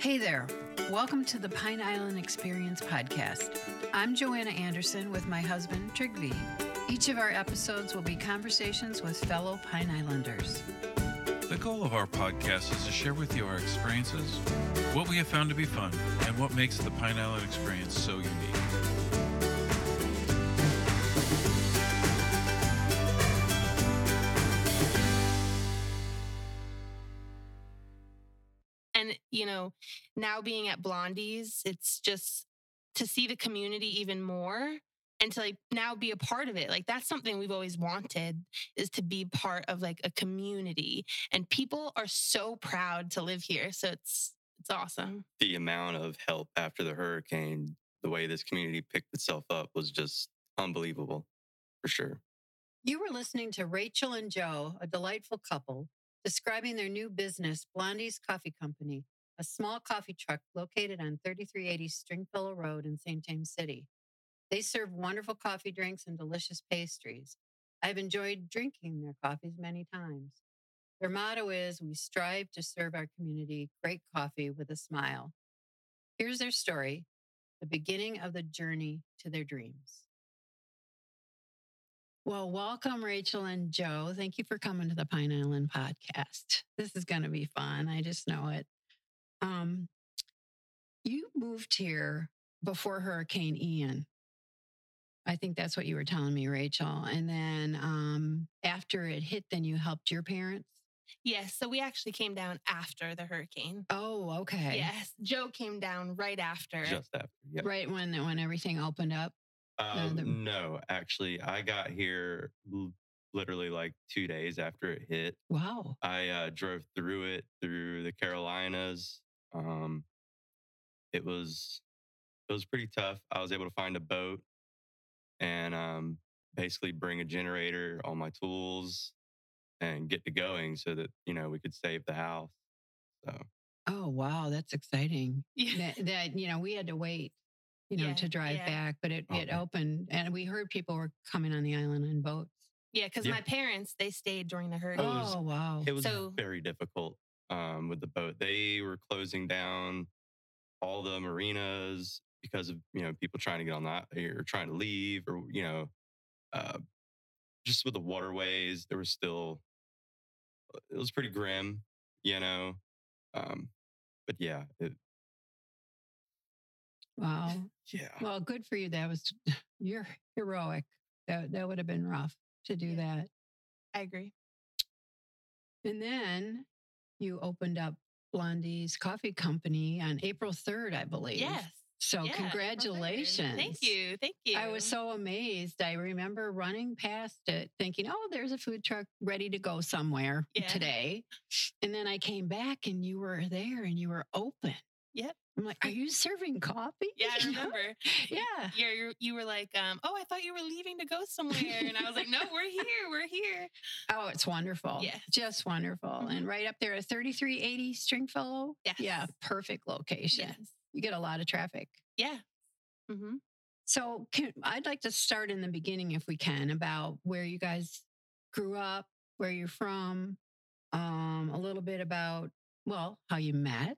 Hey there. Welcome to the Pine Island Experience podcast. I'm Joanna Anderson with my husband, Trigvi. Each of our episodes will be conversations with fellow Pine Islanders. The goal of our podcast is to share with you our experiences, what we have found to be fun, and what makes the Pine Island experience so unique. Now being at blondies it's just to see the community even more and to like now be a part of it like that's something we've always wanted is to be part of like a community and people are so proud to live here so it's it's awesome the amount of help after the hurricane, the way this community picked itself up was just unbelievable for sure. You were listening to Rachel and Joe, a delightful couple, describing their new business, Blondie's Coffee Company, a small coffee truck located on 3380 Stringfellow Road in St. James City. They serve wonderful coffee drinks and delicious pastries. I've enjoyed drinking their coffees many times. Their motto is We strive to serve our community great coffee with a smile. Here's their story the beginning of the journey to their dreams. Well, welcome, Rachel and Joe. Thank you for coming to the Pine Island podcast. This is going to be fun. I just know it. Um, you moved here before Hurricane Ian. I think that's what you were telling me, Rachel. And then um, after it hit, then you helped your parents. yes so we actually came down after the hurricane Oh, okay. yes joe came down right after Just after. Yep. Right when when everything opened up. Um, the- no, actually, I got here literally like two days after it hit. Wow. I uh, drove through it through the Carolinas. Um, it was it was pretty tough. I was able to find a boat and um, basically bring a generator, all my tools, and get to going so that you know we could save the house. So Oh, wow. That's exciting. yeah. that, that you know we had to wait you know Yeah, to drive yeah. back but it, it opened and we heard people were coming on the island on boats Yeah, because Yeah. my parents they stayed during the hurricane. It was- oh wow it was So- very difficult um, with the boat. They were closing down all the marinas because of you know people trying to get on that or trying to leave or you know uh, just with the waterways there was still it was pretty grim you know um, but yeah it, wow yeah well good for you that was you're heroic that, that would have been rough to do Yeah. that I agree. and then you opened up blondie's coffee company on april 3rd i believe Yes. so Yeah, congratulations Thank you. Thank you. I was so amazed. I remember running past it thinking, oh, there's a food truck ready to go somewhere Yeah. today. And then I came back and you were there and you were open. Yep. I'm like, are you serving coffee? Yeah, I remember. yeah. Yeah, you you were like, um, oh, I thought you were leaving to go somewhere, and I was like, no, we're here, we're here. Oh, it's wonderful. Yes. Just wonderful. And right up there at 3380 Stringfellow. Yes. Yeah. Perfect location. Yes. You get a lot of traffic. Yeah. Mm-hmm. So can, I'd like to start in the beginning, if we can, about where you guys grew up, where you're from, um, a little bit about, well, how you met,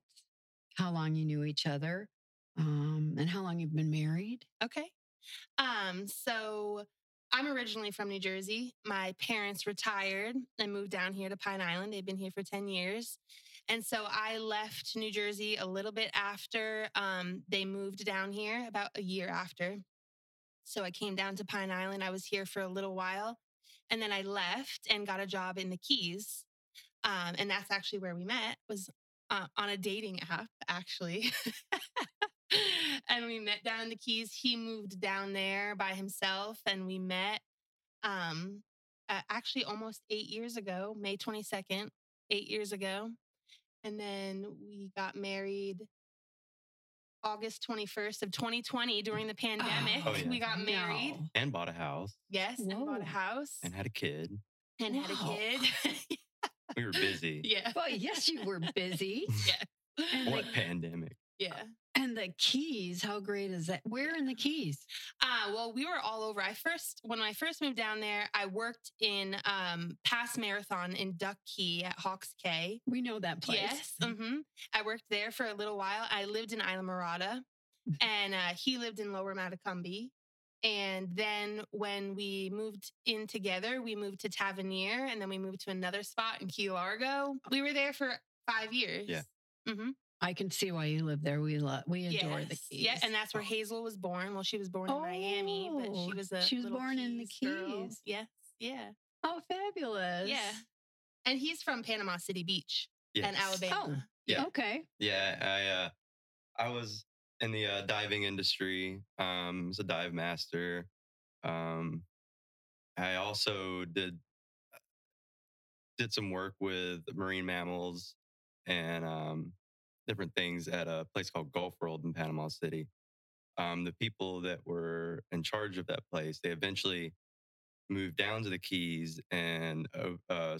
how long you knew each other, um, and how long you've been married. Okay. Um, so I'm originally from New Jersey. My parents retired and moved down here to Pine Island. They've been here for 10 years. And so I left New Jersey a little bit after um, they moved down here, about a year after. So I came down to Pine Island. I was here for a little while. And then I left and got a job in the Keys. Um, and that's actually where we met, was uh, on a dating app, actually. and we met down in the Keys. He moved down there by himself, and we met um, uh, actually almost eight years ago, May 22nd, eight years ago. And then we got married August 21st of 2020 during the pandemic. Oh, yeah. We got married. No. and bought a house Yes, and bought a house and had a kid and had a kid. we were busy yeah. Well, yes, you were busy. Yeah. And, what the, pandemic Yeah. and And the Keys, how great is that? Where in the Keys? Uh, well, we were all over. I first, when I first moved down there, I worked in um, Pass Marathon in Duck Key at Hawks Cay. We know that place. Yes. hmm I worked there for a little while. I lived in Islamorada and uh, he lived in Lower Matecumbe. And then when we moved in together, we moved to Tavernier and then we moved to another spot in Key Largo. We were there for five years. Yeah. Mm-hmm. I can see why you live there. We love, we adore the Yes. Keys. Yeah, and that's where Hazel was born. Well, she was born in Miami, but Oh, she was a she was little born in the girl. Keys. Yes, yeah, oh, fabulous. yeah. And he's from Panama City Beach and Alabama. Oh, Yeah. Okay. Yeah, I uh, I was in the uh, diving industry. Um, was a dive master. Um, I also did did some work with marine mammals and um, different things at a place called Gulf World in Panama City. Um, the people that were in charge of that place, they eventually moved down to the Keys and uh, uh,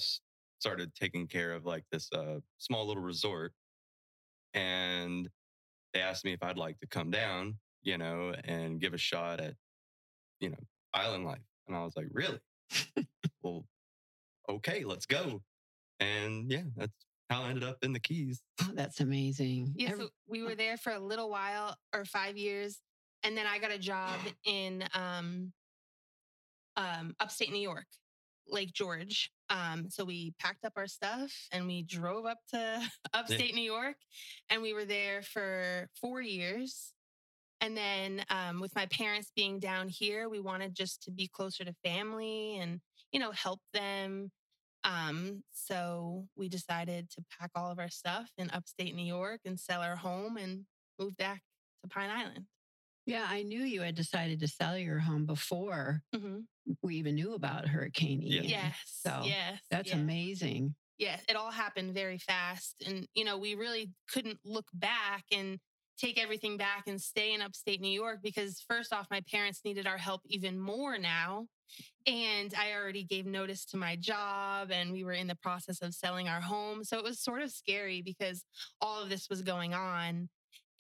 started taking care of like this uh, small little resort. And they asked me if I'd like to come down, you know, and give a shot at, you know, island life. And I was like, really? well, okay, let's go. And yeah, that's how I ended up in the Keys. Oh, that's amazing. Yeah, so we were there for a little while or five years, and then I got a job in um, um, upstate New York, Lake George. Um, so we packed up our stuff and we drove up to upstate New York, and we were there for four years. And then um, with my parents being down here, we wanted just to be closer to family and you know help them. Um, so we decided to pack all of our stuff in upstate New York and sell our home and move back to Pine Island. Yeah, I knew you had decided to sell your home before Mm-hmm. we even knew about Hurricane Yeah. Ian. Yes. So yes. that's yeah. amazing. yeah, it all happened very fast. And, you know, we really couldn't look back and take everything back and stay in upstate New York because, first off, my parents needed our help even more now. And I already gave notice to my job and we were in the process of selling our home. So it was sort of scary because all of this was going on.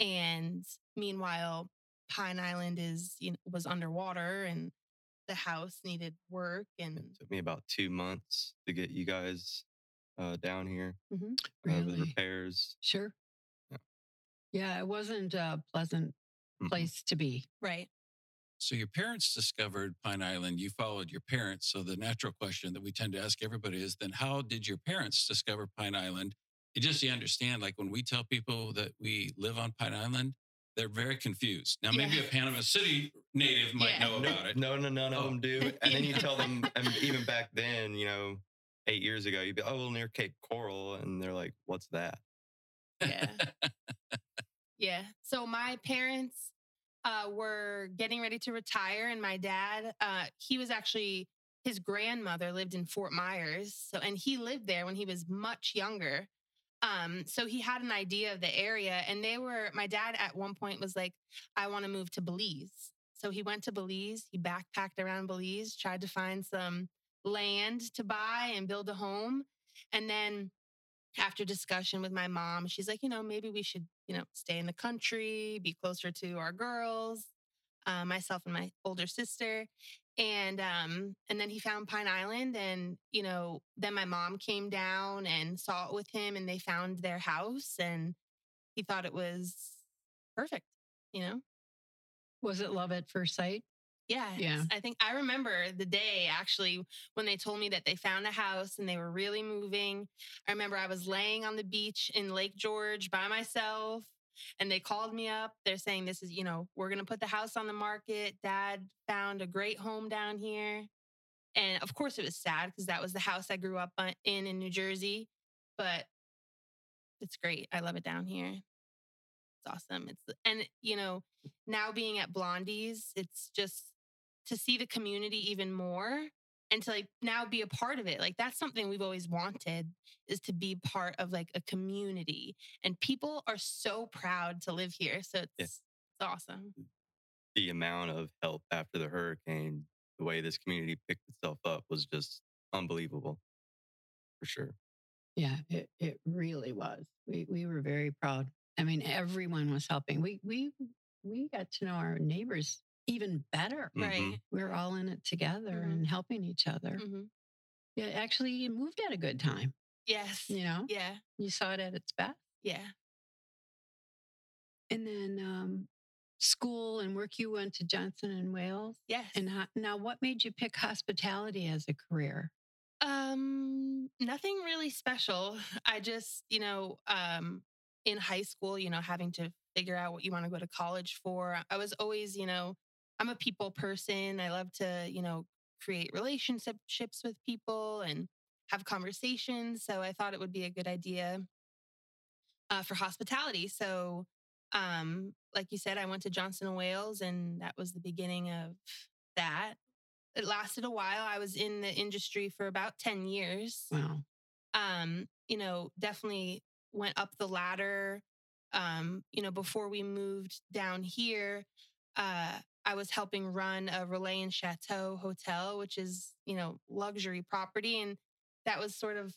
And meanwhile, Pine Island is, you know, was underwater and the house needed work and It took me about two months to get you guys uh, down here uh, with Really? repairs. Sure. Yeah. Yeah, it wasn't a pleasant Mhm. place to be. right. So your parents discovered Pine Island. You followed your parents. So the natural question that we tend to ask everybody is then how did your parents discover Pine Island? And just so you understand, like when we tell people that we live on Pine Island, they're very confused. Now, maybe Yeah. a Panama City native might Yeah. know about it. no, no, none of Oh. them do. And then you tell them, and even back then, you know, eight years ago, you'd be, oh, well, near Cape Coral. And they're like, what's that? Yeah. Yeah. So my parents uh, were getting ready to retire, and my dad, uh, he was actually his grandmother lived in Fort Myers, so and he lived there when he was much younger. Um, so he had an idea of the area, and they were. My dad at one point was like, "I want to move to Belize." So he went to Belize. He backpacked around Belize, tried to find some land to buy and build a home, and then after discussion with my mom, she's like, you know, maybe we should, you know, stay in the country, be closer to our girls, uh, myself and my older sister. And um, and then he found Pine Island, and you know, then my mom came down and saw it with him, and they found their house, and he thought it was perfect. You know, Was it love at first sight? yeah. Yeah. I think I remember the day actually when they told me that they found a house and they were really moving. I remember I was laying on the beach in Lake George by myself and they called me up. They're saying, This is, you know, we're going to put the house on the market. Dad found a great home down here. And of course, it was sad because that was the house I grew up in in New Jersey. But it's great. I love it down here. It's awesome. It's and you know now being at Blondie's, it's just to see the community even more and to like now be a part of it. Like that's something we've always wanted is to be part of like a community. And people are so proud to live here. So it's Yeah. it's awesome. The amount of help after the hurricane, the way this community picked itself up was just unbelievable for sure. Yeah, it, it really was. We we were very proud. I mean, everyone was helping. We we we got to know our neighbors even better. Mhm. Right. We're all in it together Mhm. and helping each other. Mhm. Yeah, actually, you moved at a good time. Yes. You know, Yeah. you saw it at its best. Yeah. And then um, school and work, you went to Johnson and Wales. Yes. And ho- now, what made you pick hospitality as a career? Um, nothing really special. I just, you know, um, in high school, you know, having to figure out what you want to go to college for. I was always, you know, I'm a people person. I love to, you know, create relationships with people and have conversations. So I thought it would be a good idea uh, for hospitality. So, um, like you said, I went to Johnson and Wales, and that was the beginning of that it lasted a while. I was in the industry for about 10 years. Wow. Um, you know, definitely went up the ladder. Um, you know, before we moved down here, uh, I was helping run a Relais and Chateaux hotel, which is, you know, luxury property. And that was sort of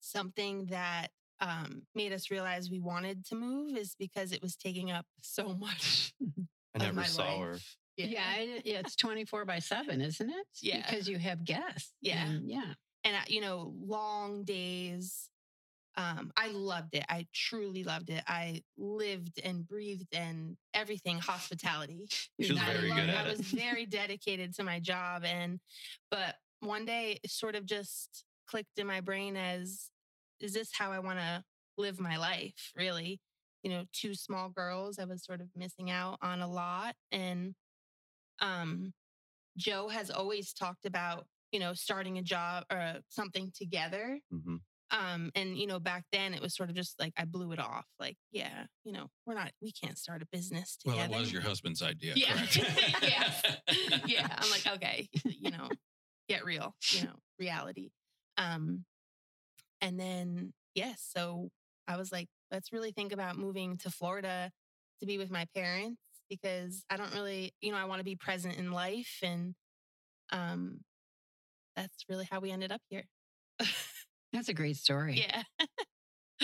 something that um, made us realize we wanted to move is because it was taking up so much. I of never my saw her. life. Yeah, I- yeah, it's 24 by 7, isn't it? Yeah. Because you have guests. Yeah. and yeah. and uh, you know long days um i loved it i truly loved it i lived and breathed and everything hospitality She was I very loved- good i at it. was very dedicated to my job and but one day it sort of just clicked in my brain as is this how i want to live my life really you know two small girls i was sort of missing out on a lot and um joe has always talked about you know starting a job or something together hmm um and you know back then it was sort of just like i blew it off like yeah you know we're not we can't start a business together. Well, it was your husband's idea. Yeah. correct? Yes. yeah i'm like okay you know get real you know reality um and then yes so i was like let's really think about moving to florida to be with my parents because i don't really you know i want to be present in life and um that's really how we ended up here That's a great story. yeah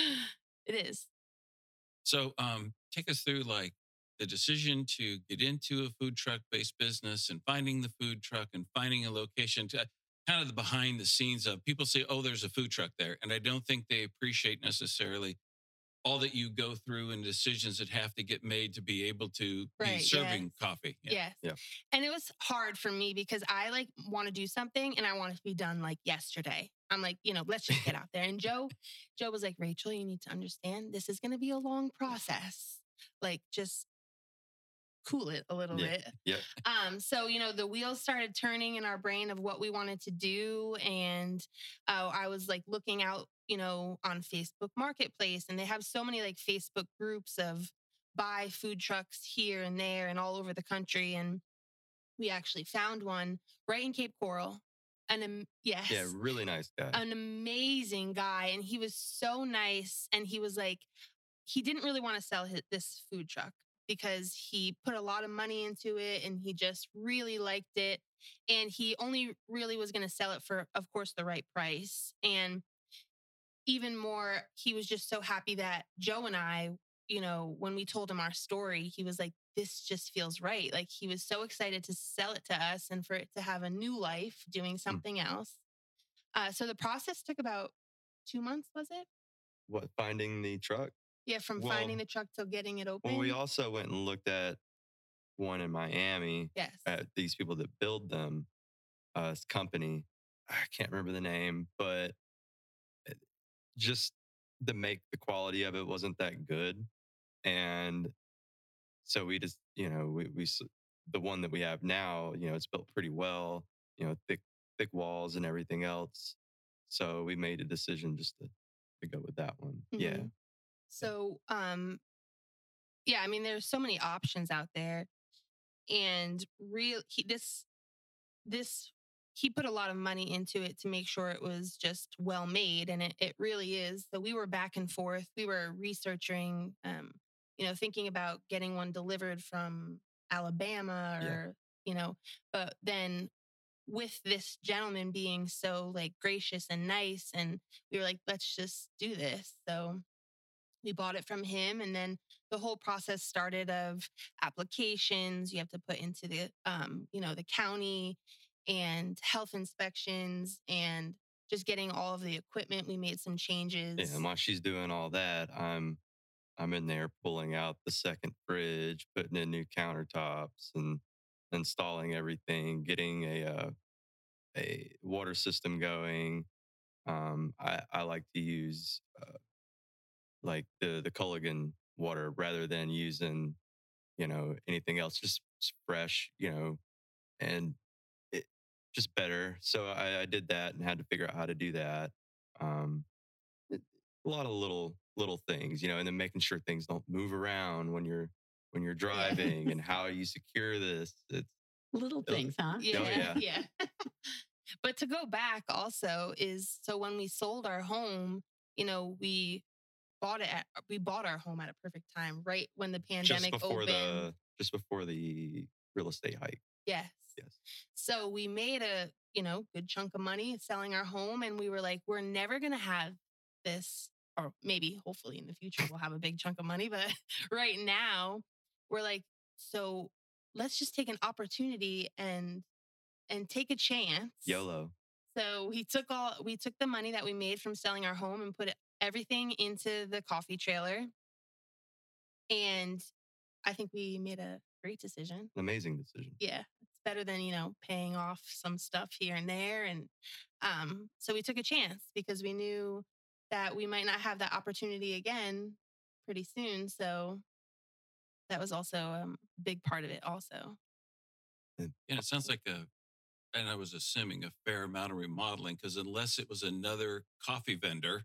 it is So, um, take us through like the decision to get into a food truck based business and finding the food truck and finding a location to kind of the behind the scenes of people say, oh, there's a food truck there. And I don't think they appreciate necessarily all that you go through and decisions that have to get made to be able to Right, be serving yes. coffee. Yes. Yeah. And it was hard for me because I like want to do something and I want it to be done like yesterday. I'm like, you know, let's just get out there. And Joe, Joe was like, Rachel, you need to understand this is going to be a long process. Like, just cool it a little Yeah. bit. Yeah. Um, so you know, the wheels started turning in our brain of what we wanted to do, and uh, I was like looking out, you know, on Facebook Marketplace, and they have so many like Facebook groups of buy food trucks here and there and all over the country, and we actually found one right in Cape Coral, and um, yes, Yeah, really nice guy. an amazing guy and he was so nice and he was like he didn't really want to sell his, this food truck because he put a lot of money into it and he just really liked it and he only really was going to sell it for of course the right price and even more he was just so happy that Joe and I you know when we told him our story he was like this just feels right like he was so excited to sell it to us and for it to have a new life doing something else uh, so the process took about two months, was it? what finding the truck? Yeah, from Well- finding the truck till getting it open. Well, we also went and looked at one in Miami yes. at these people that build them, uh, company. I can't remember the name, but just the make the quality of it wasn't that good, and so we just you know we we the one that we have now you know it's built pretty well you know thick thick walls and everything else, so we made a decision just to to go with that one. Yeah, Mhm. So, um, yeah, I mean, there's so many options out there, and real he, this this he put a lot of money into it to make sure it was just well made, and it it really is. So we were back and forth. We were researching, um, you know, thinking about getting one delivered from Alabama Yeah. or you know, but then with this gentleman being so like gracious and nice and we were like let's just do this so we bought it from him and then the whole process started of applications you have to put into the um, you know the county and health inspections and just getting all of the equipment we made some changes Yeah, and while she's doing all that, I'm I'm in there pulling out the second fridge, putting in new countertops, and installing everything, getting a uh, a water system going. Um, I I like to use uh, like the the Culligan water rather than using you know anything else, just, fresh, you know, and it just better. So I, I did that and had to figure out how to do that. Um, it- a lot of little little things, you know, and then making sure things don't move around when you're when you're driving and how you secure this. It's Little Oh, things, huh? Yeah, yeah. yeah. but to go back also is so when we sold our home, you know, we bought it at we bought our home at a perfect time, right when the just pandemic before opened. the just before the real estate hike. yes. Yes. So we made a, you know, good chunk of money selling our home and we were like, we're never going to have this or maybe hopefully in the future we'll have a big chunk of money, but right now we're like so let's just take an opportunity and and take a chance. YOLO. So we took all we took the money that we made from selling our home and put it, everything into the coffee trailer. And I think we made a great decision amazing decision. yeah it's better than you know paying off some stuff here and there and um so we took a chance because we knew that we might not have that opportunity again pretty soon so that was also um, a big part of it also And it sounds like a, and I was assuming a fair amount of remodeling because unless it was another coffee vendor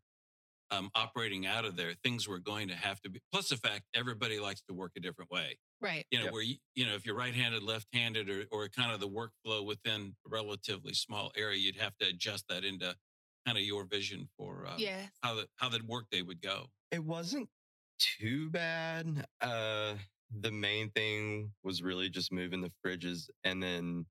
um, operating out of there, things were going to have to be. Plus, the fact everybody likes to work a different way. right You know, Yep. where you, you know, if you're right-handed, left-handed, or or kind of the workflow within a relatively small area, you'd have to adjust that into kind of your vision for uh, yeah how the how the workday would go. It wasn't too bad. Uh the main thing was really just moving the fridges and then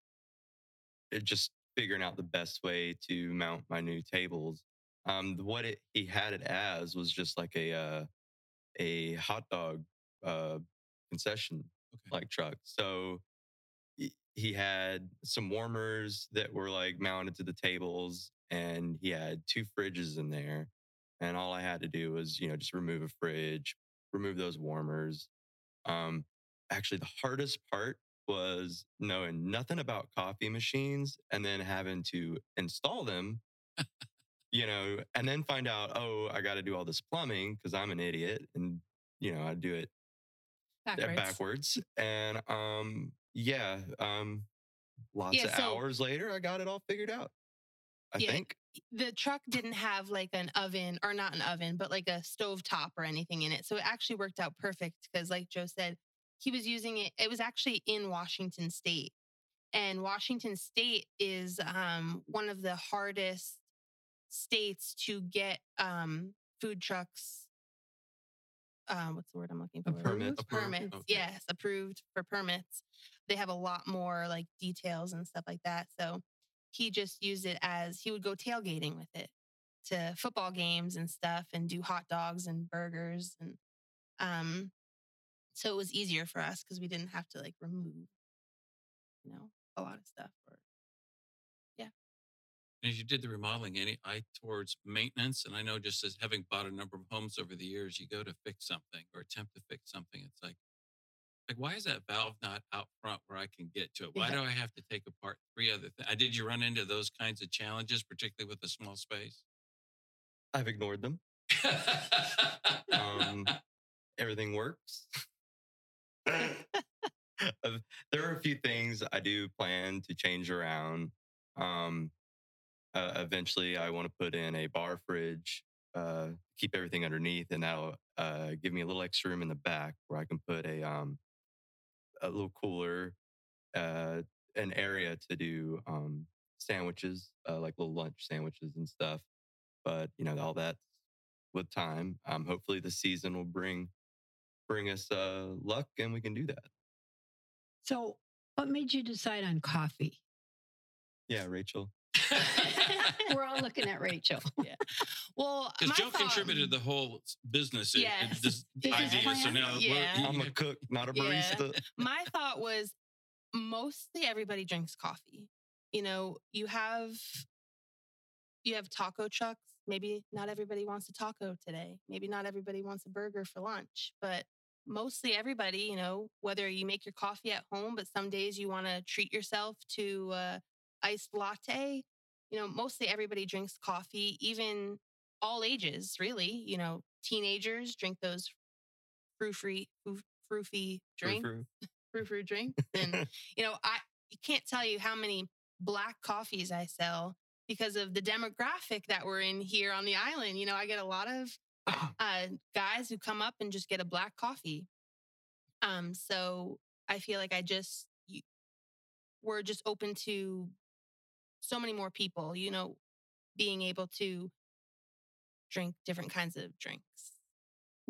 it just figuring out the best way to mount my new tables. Um what it he had it as was just like a uh a hot dog uh concession Okay. like truck. So he- had some warmers that were like mounted to the tables and he had two fridges in there and all I had to do was, you know, just remove a fridge, remove those warmers. Um, actually, the hardest part was knowing nothing about coffee machines and then having to install them, you know, and then find out, oh, I got to do all this plumbing because I'm an idiot, and you know, I do it backwards, backwards. And um, yeah, um, lots Yeah, of so- hours later, I got it all figured out. I Yeah, think. the truck didn't have like an oven or not an oven but like a stove top or anything in it so it actually worked out perfect because like joe said he was using it it was actually in washington state and washington state is um, one of the hardest states to get um, food trucks uh, what's the word i'm looking A for permit. Approved? permits Okay. yes approved for permits they have a lot more like details and stuff like that so he just used it as he would go tailgating with it to football games and stuff and do hot dogs and burgers and um so it was easier for us because we didn't have to like remove you know a lot of stuff or As you did the remodeling, any eye towards maintenance? And I know just as having bought a number of homes over the years, you go to fix something or attempt to fix something. It's like, like why is that valve not out front where I can get to it? Why Yeah. do I have to take apart three other things? Did you run into those kinds of challenges, particularly with a small space? I've ignored them. Um, everything works. Uh, there are a few things I do plan to change around. Um, uh, eventually, I want to put in a bar fridge, uh, keep everything underneath, and that'll uh, give me a little extra room in the back where I can put a um, a little cooler, uh, an area to do um, sandwiches, uh, like little lunch sandwiches and stuff. But you know, all that with time. Um, hopefully, the season will bring bring us uh, luck, and we can do that. So, what made you decide on coffee? Yeah, Rachel. We're all looking at Rachel. yeah. well, Because Joe thought- contributed the whole business i- i- Yes. this Business idea. So now Yeah. he- I'm a cook, not a Yeah. barista. my thought was mostly everybody drinks coffee. You know, you have you have taco trucks. Maybe not everybody wants a taco today. Maybe not everybody wants a burger for lunch, but mostly everybody, you know, whether you make your coffee at home, but some days you want to treat yourself to uh, iced latte. You know, mostly everybody drinks coffee, even all ages, really. You know, teenagers drink those frou-free, frou- froofy drinks Frou-frou. frou frou drink. And you know, I you can't tell you how many black coffees I sell because of the demographic that we're in here on the island. You know, I get a lot of uh, guys who come up and just get a black coffee. Um, so I feel like I just you, we're just open to so many more people. You know, being able to drink different kinds of drinks.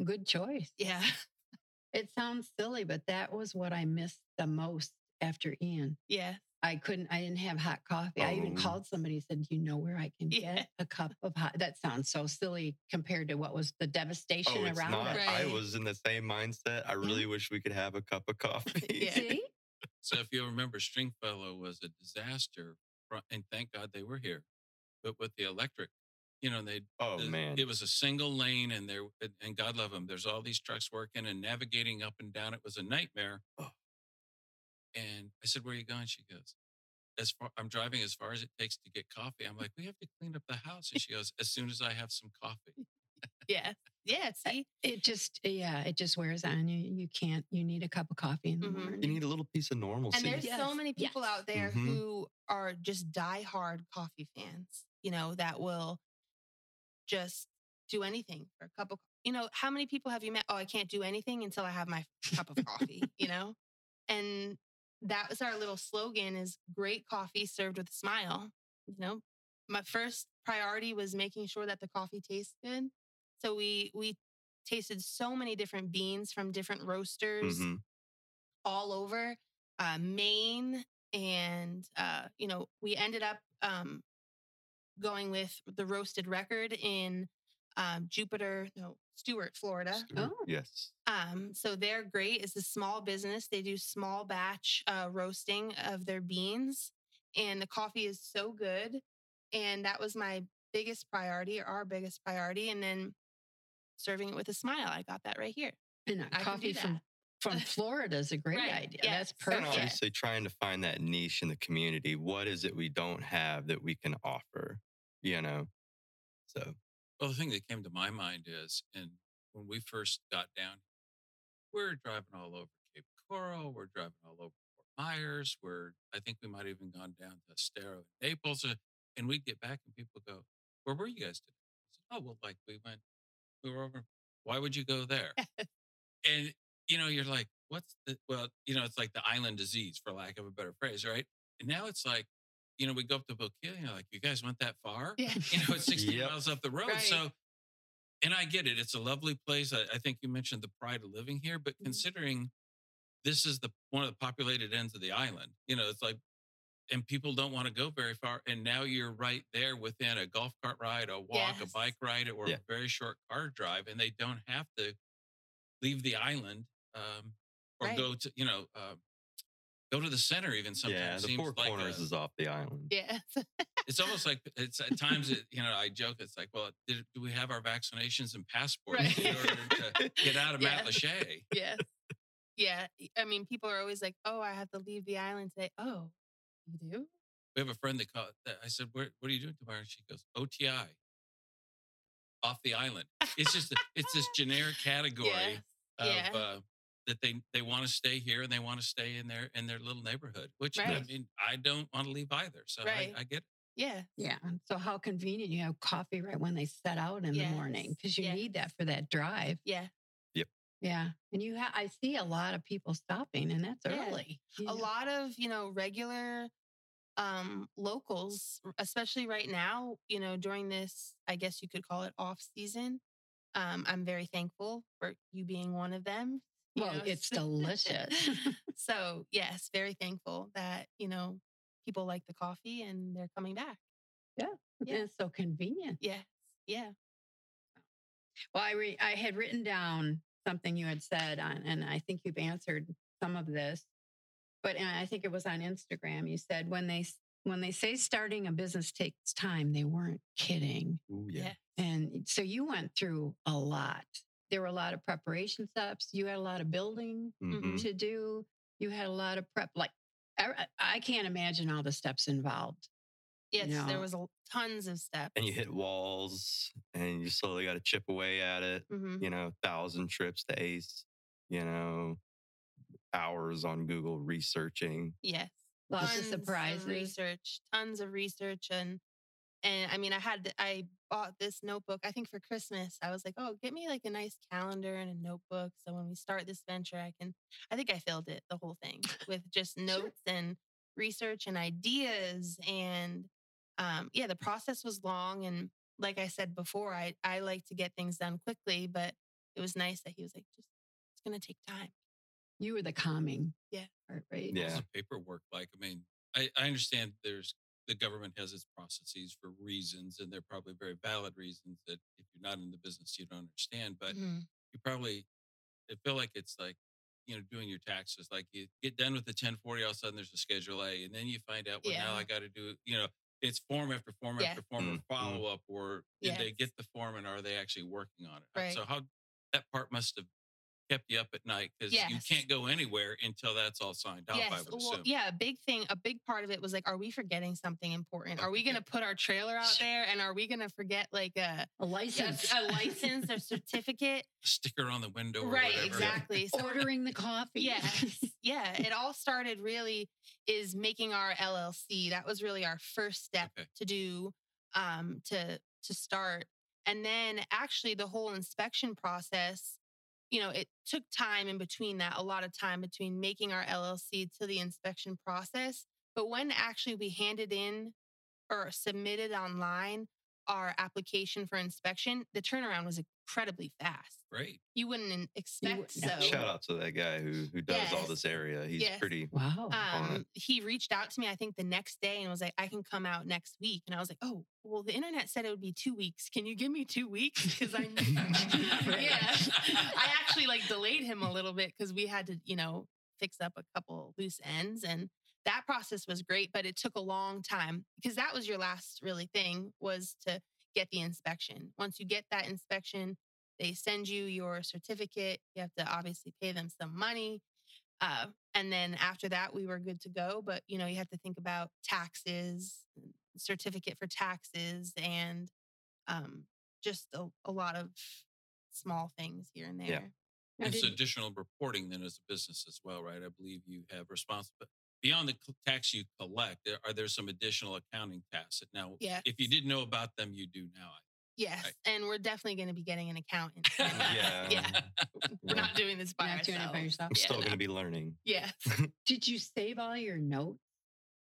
Good choice. Yeah, It sounds silly, but that was what I missed the most after Ian. yeah, I couldn't, I didn't have hot coffee. I even Oh. called somebody and said, Do you know where I can Yeah. get a cup of hot? That sounds so silly compared to what was the devastation Oh, it's around not. it. I was in the same mindset. I really wish we could have a cup of coffee. Yeah. See? So if you remember, Stringfellow was a disaster, fro- and thank God they were here. But with the electric, you know, they Oh the- man. it was a single lane, and there and- and God love them. There's all these trucks working and navigating up and down. It was a nightmare. Oh. And I said, "Where are you going?" She goes, "As far I'm driving as far as it takes to get coffee." I'm like, "We have to clean up the house," and she goes, "As soon as I have some coffee." Yeah, yeah. See, It just, yeah, it just wears on you. You can't, you need a cup of coffee in the Mhm. morning. you need a little piece of normalcy. And there's so many people yes. out there Mhm. who are just diehard coffee fans, you know, that will just do anything for a cup of you know, how many people have you met? Oh, I can't do anything until I have my cup of coffee, you know? And that was our little slogan is great coffee served with a smile. You know, my first priority was making sure that the coffee tastes good. So we we tasted so many different beans from different roasters Mhm. all over uh, Maine, and uh, you know we ended up um, going with the roasted record in um, Jupiter, no Stuart, Florida. Stuart, Oh. Yes. Um, so they're great. It's a small business. They do small batch uh, roasting of their beans, and the coffee is so good. And that was my biggest priority, or our biggest priority. And then serving it with a smile. I got that right here. And a I coffee from, from Florida is a great Right, idea. yes. That's And And perfect. obviously trying to find that niche in the community. What is it we don't have that we can offer? You know? So Well, the thing that came to my mind is, and when we first got down, we're driving all over Cape Coral, we're driving all over Fort Myers, we're I think we might have even gone down to Estero, Naples, uh, and we'd get back and people go, "Where were you guys today?" Said, "Oh, well, like we went, we were over. Why would you go there?" and you know, you're like, "What's the?" Well, you know, it's like the island disease, for lack of a better phrase, right? And now it's like, you know, we go up to Bokeelia, you know, like, "You guys went that far?" Yeah. you know, it's 60 Yep. miles up the road. Right. So, and I get it. It's a lovely place. I, I think you mentioned the pride of living here, but Mhm. considering this is the one of the populated ends of the island, you know, it's like, and people don't want to go very far. And now you're right there within a golf cart ride, a walk, a bike ride, or Yeah. a very short car drive, and they don't have to leave the island um, or Right. go to, you know, uh, go to the center even sometimes. yeah, the seems Four like Corners a- is off the island. Yeah. it's almost like it's at times it, you know i joke it's like well did, do we have our vaccinations and passports Right. in order to get out of Yeah. Matlacha? yes. Yeah. I mean, people are always like, oh, I have to leave the island today. Oh, you do? we have a friend that called that i said Where, what are you doing tomorrow she goes oti off the island it's just it's this generic category Yes. of Yeah. uh, that they they want to stay here and they want to stay in their in their little neighborhood which i mean i don't want to leave either so Right. I, I get it Yeah. Yeah. So how convenient you have coffee right when they set out in the morning because you yes. need that for that drive. Yeah. Yeah. And you have, I see a lot of people stopping and that's Yeah. early. you A know. lot of, you know, regular um locals, especially right now, you know, during this, I guess you could call it off season. Um, I'm very thankful for you being one of them. Well, know. it's delicious. so yes, very thankful that, you know, people like the coffee and they're coming back. Yeah. Yeah. It's so convenient. Yes. Yeah. Well, I re- I had written down something you had said on, and I think you've answered some of this, but and I think it was on Instagram. You said when they when they say starting a business takes time, they weren't kidding. Ooh, yeah. And so you went through a lot. There were a lot of preparation steps. You had a lot of building Mhm. to do. You had a lot of prep. Like I, I can't imagine all the steps involved. Yes. know. There was a, tons of steps. And you hit walls and you slowly got to chip away at it. Mhm. You know, thousand trips to ACE, you know, hours on Google researching. Yes. Lots of tons surprises. research, tons of research, and and I mean, I had I bought this notebook. I think for Christmas, I was like, oh, get me like a nice calendar and a notebook, so when we start this venture, I can. I think I filled it the whole thing with just notes and research and ideas, and um, yeah, the process was long, and like I said before, I I like to get things done quickly, but it was nice that he was like, just it's gonna take time. You were the calming. Yeah. part, right. Yeah. What's paperwork like? I mean, I, I understand there's the government has its processes for reasons, and they're probably very valid reasons that if you're not in the business, you don't understand. But Mhm. you probably I feel like it's like you know doing your taxes. Like you get done with the 1040, all of a sudden there's a Schedule A, and then you find out well now I got to do you know it's form after form Yeah. after form Mm, of mm. follow up, or did they get the form and are they actually working on it? Right. So how that part must have kept you up at night because you can't go anywhere until that's all signed off. I would well, assume. yeah, a big thing, a big part of it was like, are we forgetting something important? Are we going to put our trailer out there and are we going to forget like a, A a, license. a license or certificate? sticker on the window, or right, whatever. exactly. So, Ordering the coffee. yes, yeah, it all started really is making our LLC. That was really our first step Okay. to do um, to to start, and then actually the whole inspection process. You know, it took time in between that, a lot of time between making our LLC to the inspection process. But when actually we handed in or submitted online our application for inspection, the turnaround was incredibly fast. Right. You wouldn't in- expect wouldn't so. Shout out to that guy who who does all this area. He's Yes. pretty. Wow. um, he reached out to me, I think the next day and was like, I can come out next week. And I was like, oh, well, the internet said it would be two weeks. Can you give me two weeks? Because I, yeah, I actually like delayed him a little bit because we had to, you know, fix up a couple loose ends. And that process was great, but it took a long time because that was your last really thing was to get the inspection. Once you get that inspection, they send you your certificate. You have to obviously pay them some money. Uh, and then after that, we were good to go. But you know, you have to think about taxes, certificate for taxes, and um, just a, a lot of small things here and there. Yeah. Now, It's additional reporting then as a business as well, right? I believe you have responsible beyond the tax you collect. There, are there some additional accounting tasks that now? Yes. If you didn't know about them, you do now. Yes, Right. and we're definitely going to be getting an accountant. Yeah. yeah. We're not doing this by You're not doing it ourselves. by yourself? I'm still Yeah. going to be learning. Yes. Did you save all your notes?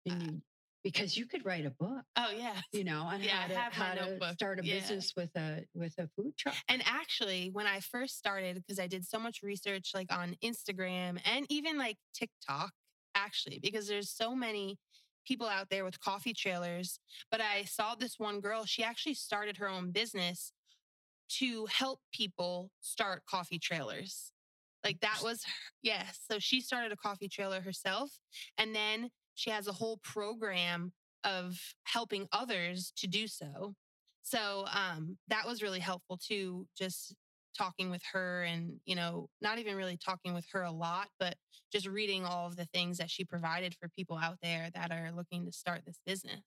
And uh. you- because you could write a book, Oh yeah. you know, on Yeah, how to, have how to start a Yeah. business with a with a food truck. And actually, when I first started, because I did so much research like on Instagram and even like TikTok, actually, because there's so many people out there with coffee trailers. But I saw this one girl, she actually started her own business to help people start coffee trailers. Like that was, her, yes. So she started a coffee trailer herself. And then she has a whole program of helping others to do so. So um, that was really helpful too, just talking with her and, you know, not even really talking with her a lot, but just reading all of the things that she provided for people out there that are looking to start this business.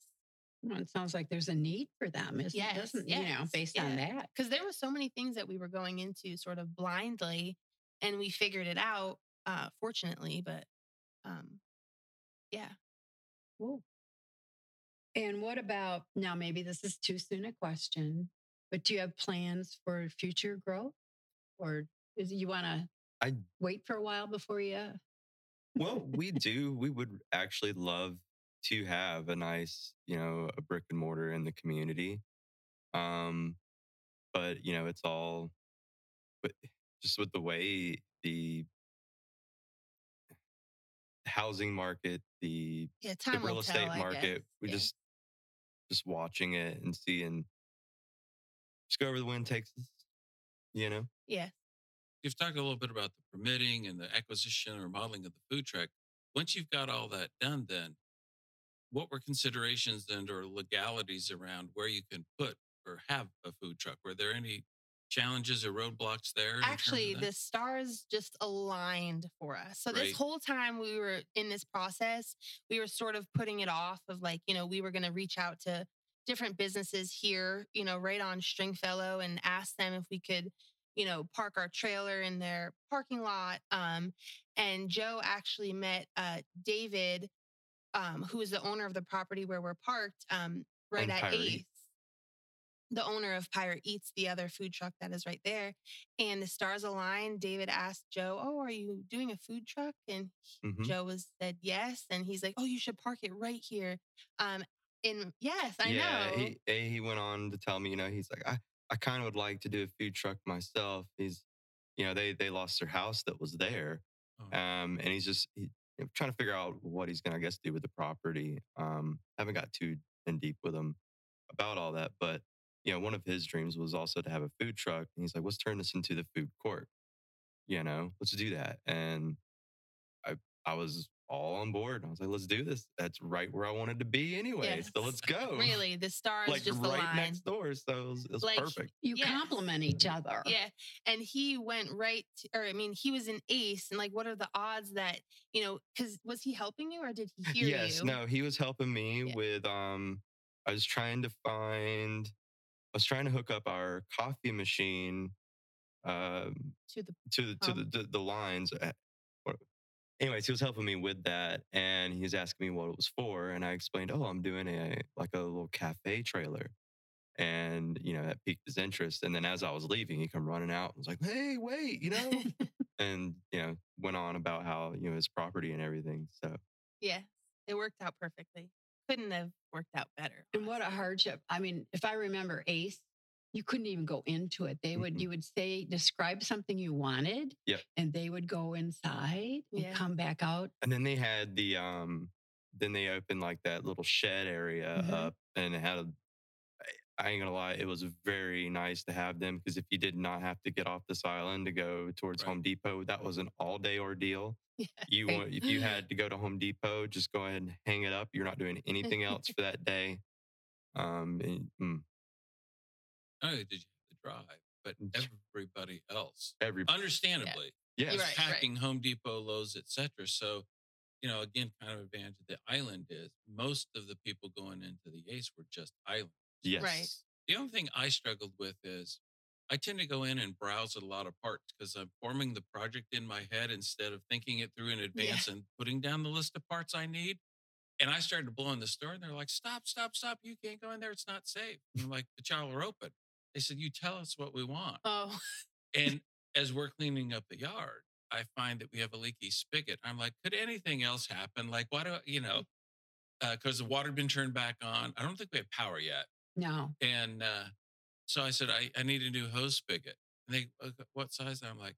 Well, it sounds like there's a need for them, isn't Yes, it? Doesn't you know, yes, based on that. Because there were so many things that we were going into sort of blindly and we figured it out, uh, fortunately. But um, yeah. Cool. And what about now? Maybe this is too soon a question, but do you have plans for future growth, or is you want to I- wait for a while before you? Well, we do. We would actually love to have a nice, you know, a brick and mortar in the community. Um, but you know, it's all, but just with the way the housing market, the Yeah. Time the real estate tell, market, we Yeah. just just watching it and seeing just go where the wind takes us. You know, Yeah. You've talked a little bit about the permitting and the acquisition or modeling of the food truck. Once you've got all that done, then what were considerations and or legalities around where you can put or have a food truck? Were there any challenges or roadblocks there? in terms of Actually, the stars just aligned for us. So Right. this whole time we were in this process, we were sort of putting it off of like, you know, we were going to reach out to different businesses here, you know, right on Stringfellow and ask them if we could, you know, park our trailer in their parking lot. Um, and Joe actually met uh, David, um, who is the owner of the property where we're parked, um, right And at Pirate Eighth. Eats. The owner of Pirate Eats, the other food truck that is right there. And the stars aligned. David asked Joe, Oh, are you doing a food truck? And he- Mhm. Joe was said yes. And he's like, Oh, you should park it right here. Um, and yes, I yeah, know. he eh, he went on to tell me, you know, he's like, I, I kind of would like to do a food truck myself. He's, you know, they they lost their house that was there, Oh. um, and he's just he, you know, trying to figure out what he's gonna, I guess, do with the property. Um, haven't got too in deep with him about all that, but you know, one of his dreams was also to have a food truck, and he's like, let's turn this into the food court. You know, let's do that, and I I was all on board. I was like, let's do this. That's right where I wanted to be anyway. So let's go. really, the stars Like just right aligned. next door. So it was, it was Like, perfect. You Yes. complement each other. Yeah. And he went right, to, or I mean, he was an ace. And like, what are the odds that, you know, because was he helping you or did he hear yes. you? No, he was helping me Yeah. with um I was trying to find I was trying to hook up our coffee machine um To the, to the to the, the the lines. Or- Anyways, he was helping me with that, and he was asking me what it was for, and I explained, "Oh, I'm doing a like a little cafe trailer," and you know that piqued his interest. And then as I was leaving, he come running out and was like, "Hey, wait, you know," and you know went on about how you know his property and everything. So yeah, it worked out perfectly. Couldn't have worked out better. And what a hardship. I mean, if I remember Ace, you couldn't even go into it. They would, Mm-mm. you would say, describe something you wanted. Yep. And they would go inside Yeah. and come back out. And then they had the um then they opened like that little shed area Mhm. up and it had a I ain't gonna lie, it was very nice to have them because if you did not have to get off this island to go towards Right. Home Depot, that was an all day ordeal. Yeah. You Okay. want if you had to go to Home Depot, just go ahead and hang it up. You're not doing anything else for that day. Um, and, mm, Oh, not only did you have to drive, but mm, everybody else, everybody. understandably, yes, You're right, right. packing Home Depot, Lowe's, etc. So, you know, again, kind of advantage of the island is most of the people going into the Ace were just island. yes, Right. The only thing I struggled with is I tend to go in and browse at a lot of parts because I'm forming the project in my head instead of thinking it through in advance and putting down the list of parts I need. And I started blowing the store and they're like, stop, stop, stop. You can't go in there. It's not safe. And I'm like, the y'all are open. They said, you tell us what we want. Oh, And as we're cleaning up the yard, I find that we have a leaky spigot. I'm like, could anything else happen? Like, why do I, you know, because the water had been turned back on. I don't think we have power yet. No. And uh, so I said, I, I need a new hose spigot. And they, what size? I'm like,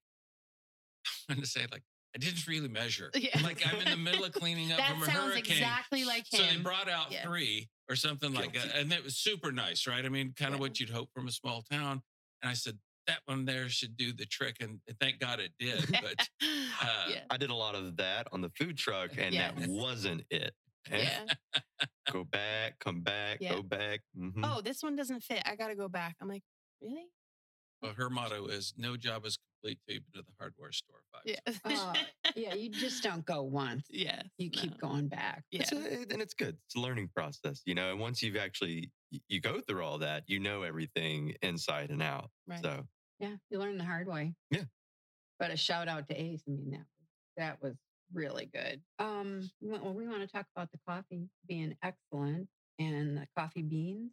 I'm going to say, like, I didn't really measure. Yeah. Like, I'm in the middle of cleaning up that from a sounds hurricane. exactly like him. So they brought out Yeah. three or something like that. And it was super nice, right? I mean, kind of Yeah. what you'd hope from a small town. And I said, that one there should do the trick. And thank God it did. But uh, yeah. I did a lot of that on the food truck, and Yes. that wasn't it. Yeah. go back, come back, Yeah. go back. mhm. Oh, this one doesn't fit. I got to go back. I'm like, really? well, her motto is no job is complete till you've been to the hardware store five Yeah. times. Uh, yeah. You just don't go once. yeah. You keep no. going back. Yeah. It's a, and it's good. It's a learning process, you know. And once you've actually you go through all that, you know everything inside and out. Right. So Yeah. You learn the hard way. Yeah. But a shout out to Ace. I mean, that that was really good. Um, well, we want to talk about the coffee being excellent and the coffee beans.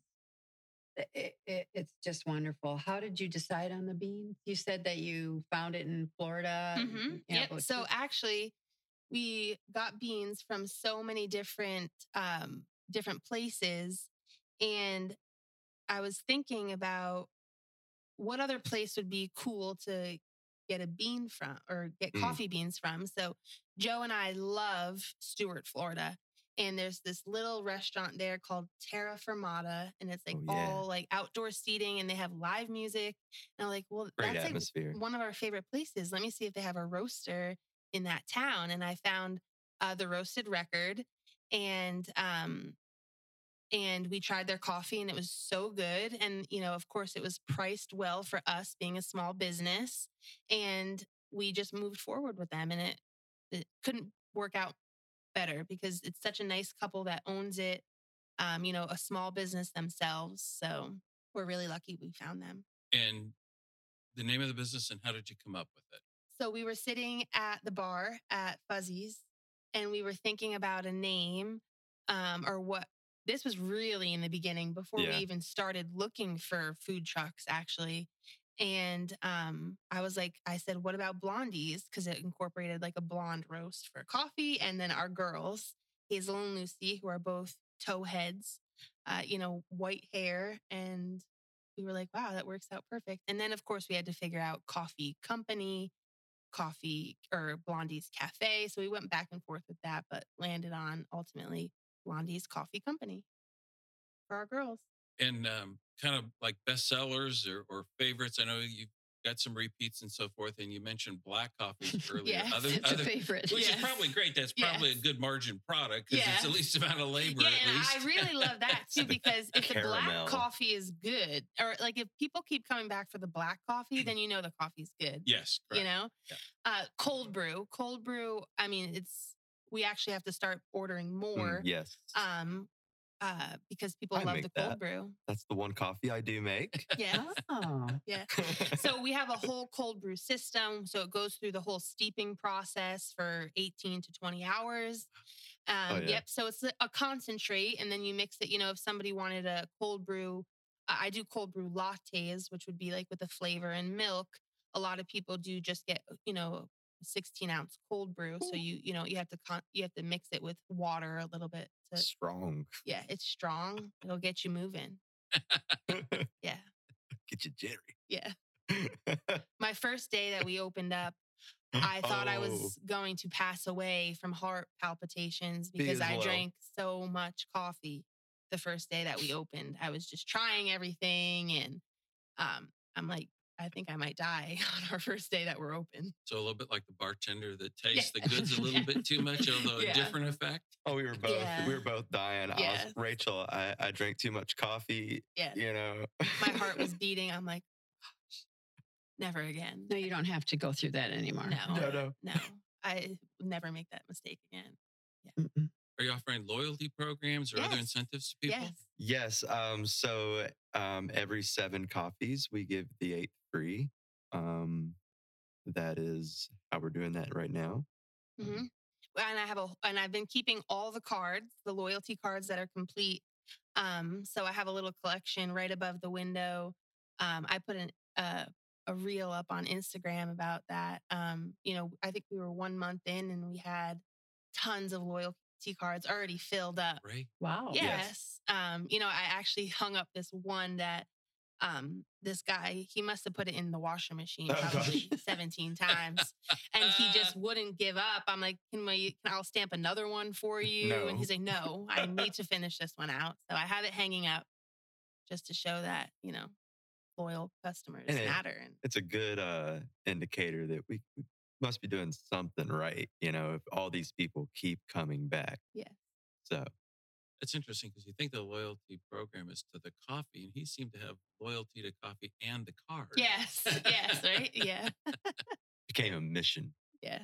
It, it- it, it's just wonderful. How did you decide on the beans? You said that you found it in Florida. hmm yeah, Yep. So actually, we got beans from so many different um, different places, and I was thinking about what other place would be cool to get a bean from or get Mm. coffee beans from. So Joe and I love Stuart, Florida. And there's this little restaurant there called Terra Fermata, and it's like Oh, yeah. all like outdoor seating, and they have live music. And I'm like, well, Great that's like one of our favorite places. Let me see if they have a roaster in that town. And I found uh, the roasted record, and um, and we tried their coffee, and it was so good. And you know, of course, it was priced well for us being a small business, and we just moved forward with them, and it it couldn't work out better because it's such a nice couple that owns it. Um, you know, a small business themselves. So we're really lucky we found them. And the name of the business and how did you come up with it? So we were sitting at the bar at Fuzzy's and we were thinking about a name um, or what. This was really in the beginning before Yeah. we even started looking for food trucks, actually. And um, I was like, I said, what about Blondies? Because it incorporated like a blonde roast for coffee. And then our girls, Hazel and Lucy, who are both toe heads, uh, you know, white hair. And we were like, wow, that works out perfect. And then, of course, we had to figure out coffee company, coffee or Blondie's Cafe. So we went back and forth with that, but landed on ultimately Blondie's Coffee Company for our girls. And um, kind of like bestsellers or, or favorites. I know you've got some repeats and so forth. And you mentioned black coffee earlier. Yes, other, It's a favorite. which Yes. is probably great. That's probably Yes. a good margin product because it's the least amount of labor yeah, at and. I really love that too because if the black coffee is good, or like if people keep coming back for the black coffee, then you know the coffee's good. yes, you know Yeah. uh cold brew cold brew i mean it's we actually have to start ordering Mm, more yes. um uh because people I love the cold that. brew That's the one coffee I do make. yeah Oh, yeah so we have a whole cold brew system so it goes through the whole steeping process for 18 to 20 hours um Oh, yeah. yep so it's a- a concentrate and then you mix it you know if somebody wanted a cold brew I I do cold brew lattes which would be like with the flavor and milk a lot of people do just get you know a 16 ounce cold brew so you you know you have to con- you have to mix it with water a little bit to Strong. yeah it's strong it'll get you moving yeah Get you jittery. yeah my first day that we opened up, I thought I Oh, was going to pass away from heart palpitations because as I well. drank so much coffee the first day that we opened. I was just trying everything and um, I'm like, I think I might die on our first day that we're open. So a little bit like the bartender that tastes Yeah. the goods a little bit too much, although Yeah. a different effect. Oh, we were both Yeah. we were both dying. I was Rachel. I, I drank too much coffee. Yeah. You know, My heart was beating. I'm like, gosh, never again. no, you don't have to go through that anymore. No, No, no. no. I never make that mistake again. Mm-mm. Are you offering loyalty programs or other incentives to people? Yes. Yes. Um, so um, every seven coffees, we give the eighth free. Um, that is how we're doing that right now. hmm And I have a and I've been keeping all the cards, the loyalty cards that are complete. Um, so I have a little collection right above the window. Um, I put an uh, a reel up on Instagram about that. Um, you know, I think we were one month in and we had tons of loyalty cards already filled up. Right. Wow. Yes. Um, you know, I actually hung up this one that um this guy, he must have put it in the washing machine Oh, probably 17 times. And he just wouldn't give up. I'm like, can we can I'll stamp another one for you? No. And he's like, No, I need to finish this one out. So I have it hanging up just to show that, you know, loyal customers And it- matter. And It's a good uh, indicator that we must be doing something right. You know, if all these people keep coming back. Yeah. So It's interesting because you think the loyalty program is to the coffee, and he seemed to have loyalty to coffee and the card. yes, yes, right? Yeah. became a mission. Yeah.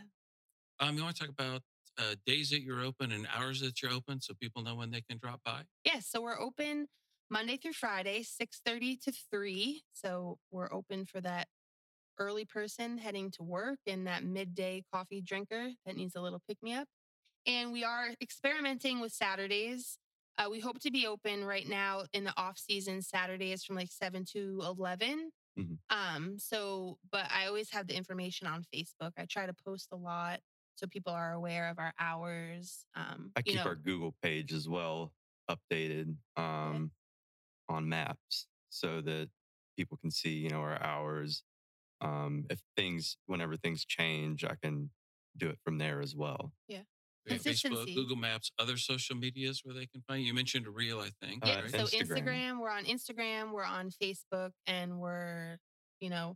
Um, you want to talk about uh, days that you're open and hours that you're open, so people know when they can drop by. Yes, so we're open Monday through Friday, 6:30 to 3. So we're open for that early person heading to work and that midday coffee drinker that needs a little pick me up. And we are experimenting with Saturdays. Uh, we hope to be open right now in the off season Saturdays from like 7 to 11. Mhm. Um, so, but I always have the information on Facebook. I try to post a lot so people are aware of our hours. Um, I keep know, our Google page as well updated um, on maps so that people can see, you know, our hours. Um, if things, whenever things change, I can do it from there as well. We have Facebook, Google Maps, other social medias where they can find you. You mentioned a reel, I think. Yeah, right? so Instagram. Instagram, we're on Instagram, we're on Facebook, and we're, you know,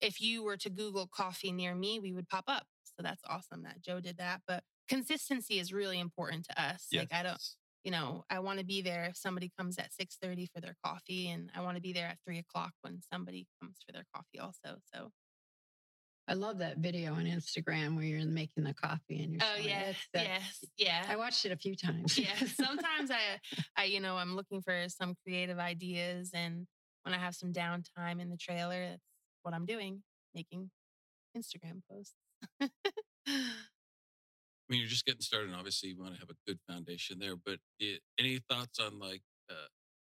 if you were to Google coffee near me, we would pop up. So that's awesome that Joe did that. But consistency is really important to us. Like I don't, you know, I want to be there if somebody comes at six thirty for their coffee, and I want to be there at three o'clock when somebody comes for their coffee also. So I love that video on Instagram where you're making the coffee and you're. oh showing yeah, it. Yes, yeah. I watched it a few times. yeah sometimes i i you know i'm looking for some creative ideas and when i have some downtime in the trailer that's what i'm doing making instagram posts I mean, you're just getting started. And obviously, you want to have a good foundation there. But i- any thoughts on like uh,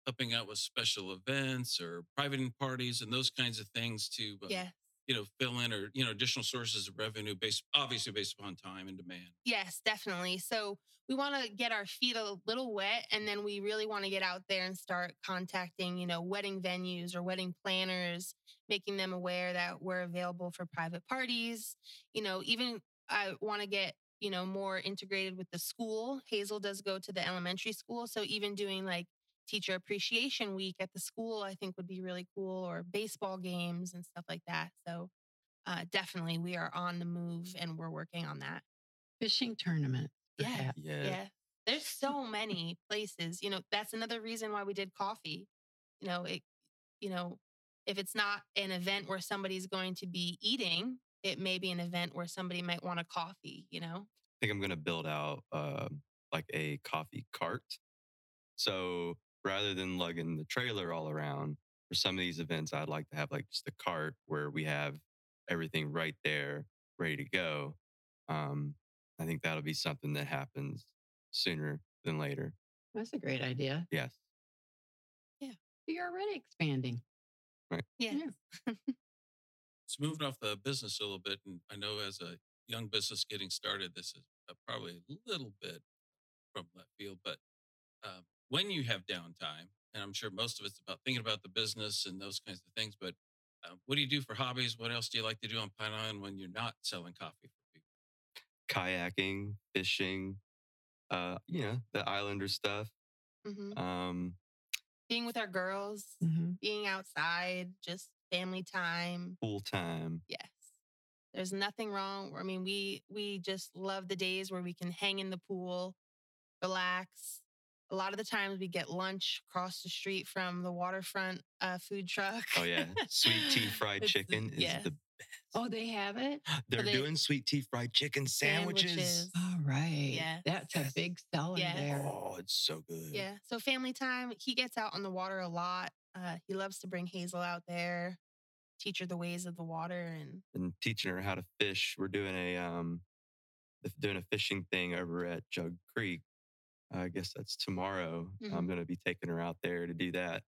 helping out with special events or private parties and those kinds of things to, uh, yeah you know, fill in or you know additional sources of revenue based, obviously based upon time and demand. yes definitely. So we want to get our feet a little wet and then we really want to get out there and start contacting you know wedding venues or wedding planners making them aware that we're available for private parties. You know even i want to get you know more integrated with the school. Hazel does go to the elementary school so even doing like teacher appreciation week at the school i think would be really cool or baseball games and stuff like that so uh, definitely we are on the move and we're working on that Fishing tournament. Yeah. Yeah. yeah. There's so many places. You know, that's another reason why we did coffee. You know, it you know, if it's not an event where somebody's going to be eating, it may be an event where somebody might want a coffee, you know? I think I'm going to build out um, like a coffee cart. So rather than lugging the trailer all around for some of these events, I'd like to have like just a cart where we have everything right there, ready to go. Um, I think that'll be something that happens sooner than later. That's a great idea. Yes. Yeah. You're already expanding. Right. Yeah. So moving off the business a little bit, and I know as a young business getting started, this is uh, probably a little bit from left field, but um, when you have downtime, and I'm sure most of it's about thinking about the business and those kinds of things, but uh, what do you do for hobbies? What else do you like to do on Pine Island when you're not selling coffee for people? Kayaking, fishing, uh, you know, the Islander stuff. hmm Um, Being with our girls, Mhm. being outside, just family time. full time. Yes. There's nothing wrong. I mean, we we just love the days where we can hang in the pool, relax. A lot of the times we get lunch across the street from the waterfront uh, food truck. Oh yeah, sweet tea fried It's the- chicken is yes. the. Best. Oh, they have it? They're they- doing sweet tea fried chicken sandwiches. Sandwiches. All right. yeah, That's a big seller Yes. there. Oh, it's so good. Yeah. So family time. He gets out on the water a lot. Uh, he loves to bring Hazel out there, teach her the ways of the water, and And teaching her how to fish. We're doing a um, doing a fishing thing over at Jug Creek. I guess that's tomorrow. I'm Mhm. going to be taking her out there to do that.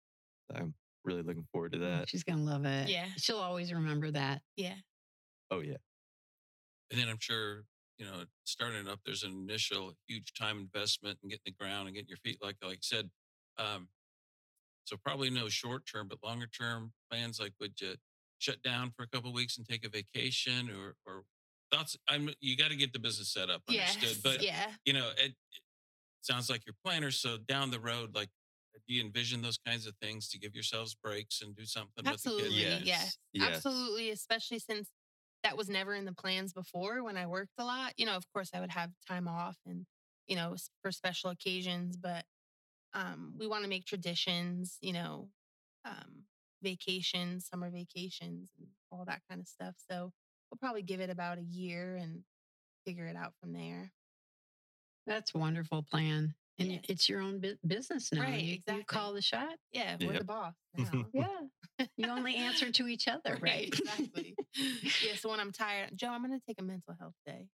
I'm really looking forward to that. She's going to love it. Yeah. She'll always remember that. yeah, Oh yeah. And then I'm sure, you know, starting it up, there's an initial huge time investment and getting the ground and getting your feet, like, like you said. Um, so probably no short term, but longer term plans, like would you shut down for a couple of weeks and take a vacation or, or thoughts? I'm, you got to get the business set up, yes, understood. But, yeah. you know, it, it sounds like you're planners. So down the road, like, do you envision those kinds of things to give yourselves breaks and do something Absolutely. with the kids? Yes. Yes. Absolutely. Especially since that was never in the plans before when I worked a lot. You know, of course, I would have time off and, you know, for special occasions, but um, we want to make traditions, you know, um, vacations, summer vacations, and all that kind of stuff. So we'll probably give it about a year and figure it out from there. That's a wonderful plan. And Yeah. it's your own bu- business now. Right, You, you call the shot. Yeah, we're Yep. the boss now. Yeah. You only answer to each other, right? exactly. yeah. So when I'm tired, Joe, I'm going to take a mental health day.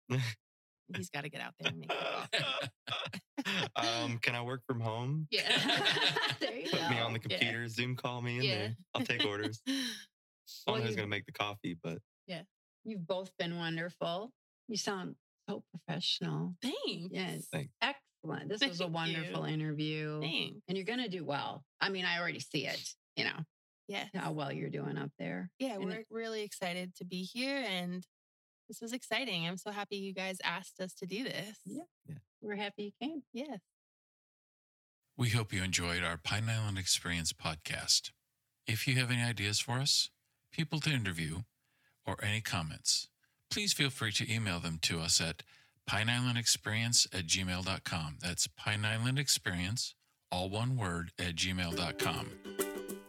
He's got to get out there and make the coffee. um, can I work from home? Yeah. there you Put me on the computer, Zoom call me in Yeah. there. I'll take orders. As Well, long as who's going to make the coffee, but Yeah. You've both been wonderful. You sound so professional. Thanks. Yes. Thanks. Excellent. This was a wonderful you. interview. Thanks. And you're going to do well. I mean, I already see it, you know, Yes. how well you're doing up there. Yeah, and we're really excited to be here and This is exciting. I'm so happy you guys asked us to do this. Yeah. We're happy you came. Yes. We hope you enjoyed our Pine Island Experience podcast. If you have any ideas for us, people to interview, or any comments, please feel free to email them to us at pineislandexperience at gmail.com. That's pineislandexperience, all one word, at gmail.com.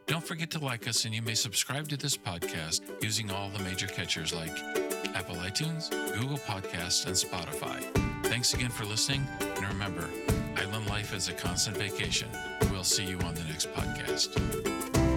Don't forget to like us, and you may subscribe to this podcast using all the major catchers like Apple iTunes, Google Podcasts, and Spotify. Thanks again for listening, and remember, island life is a constant vacation. We'll see you on the next podcast.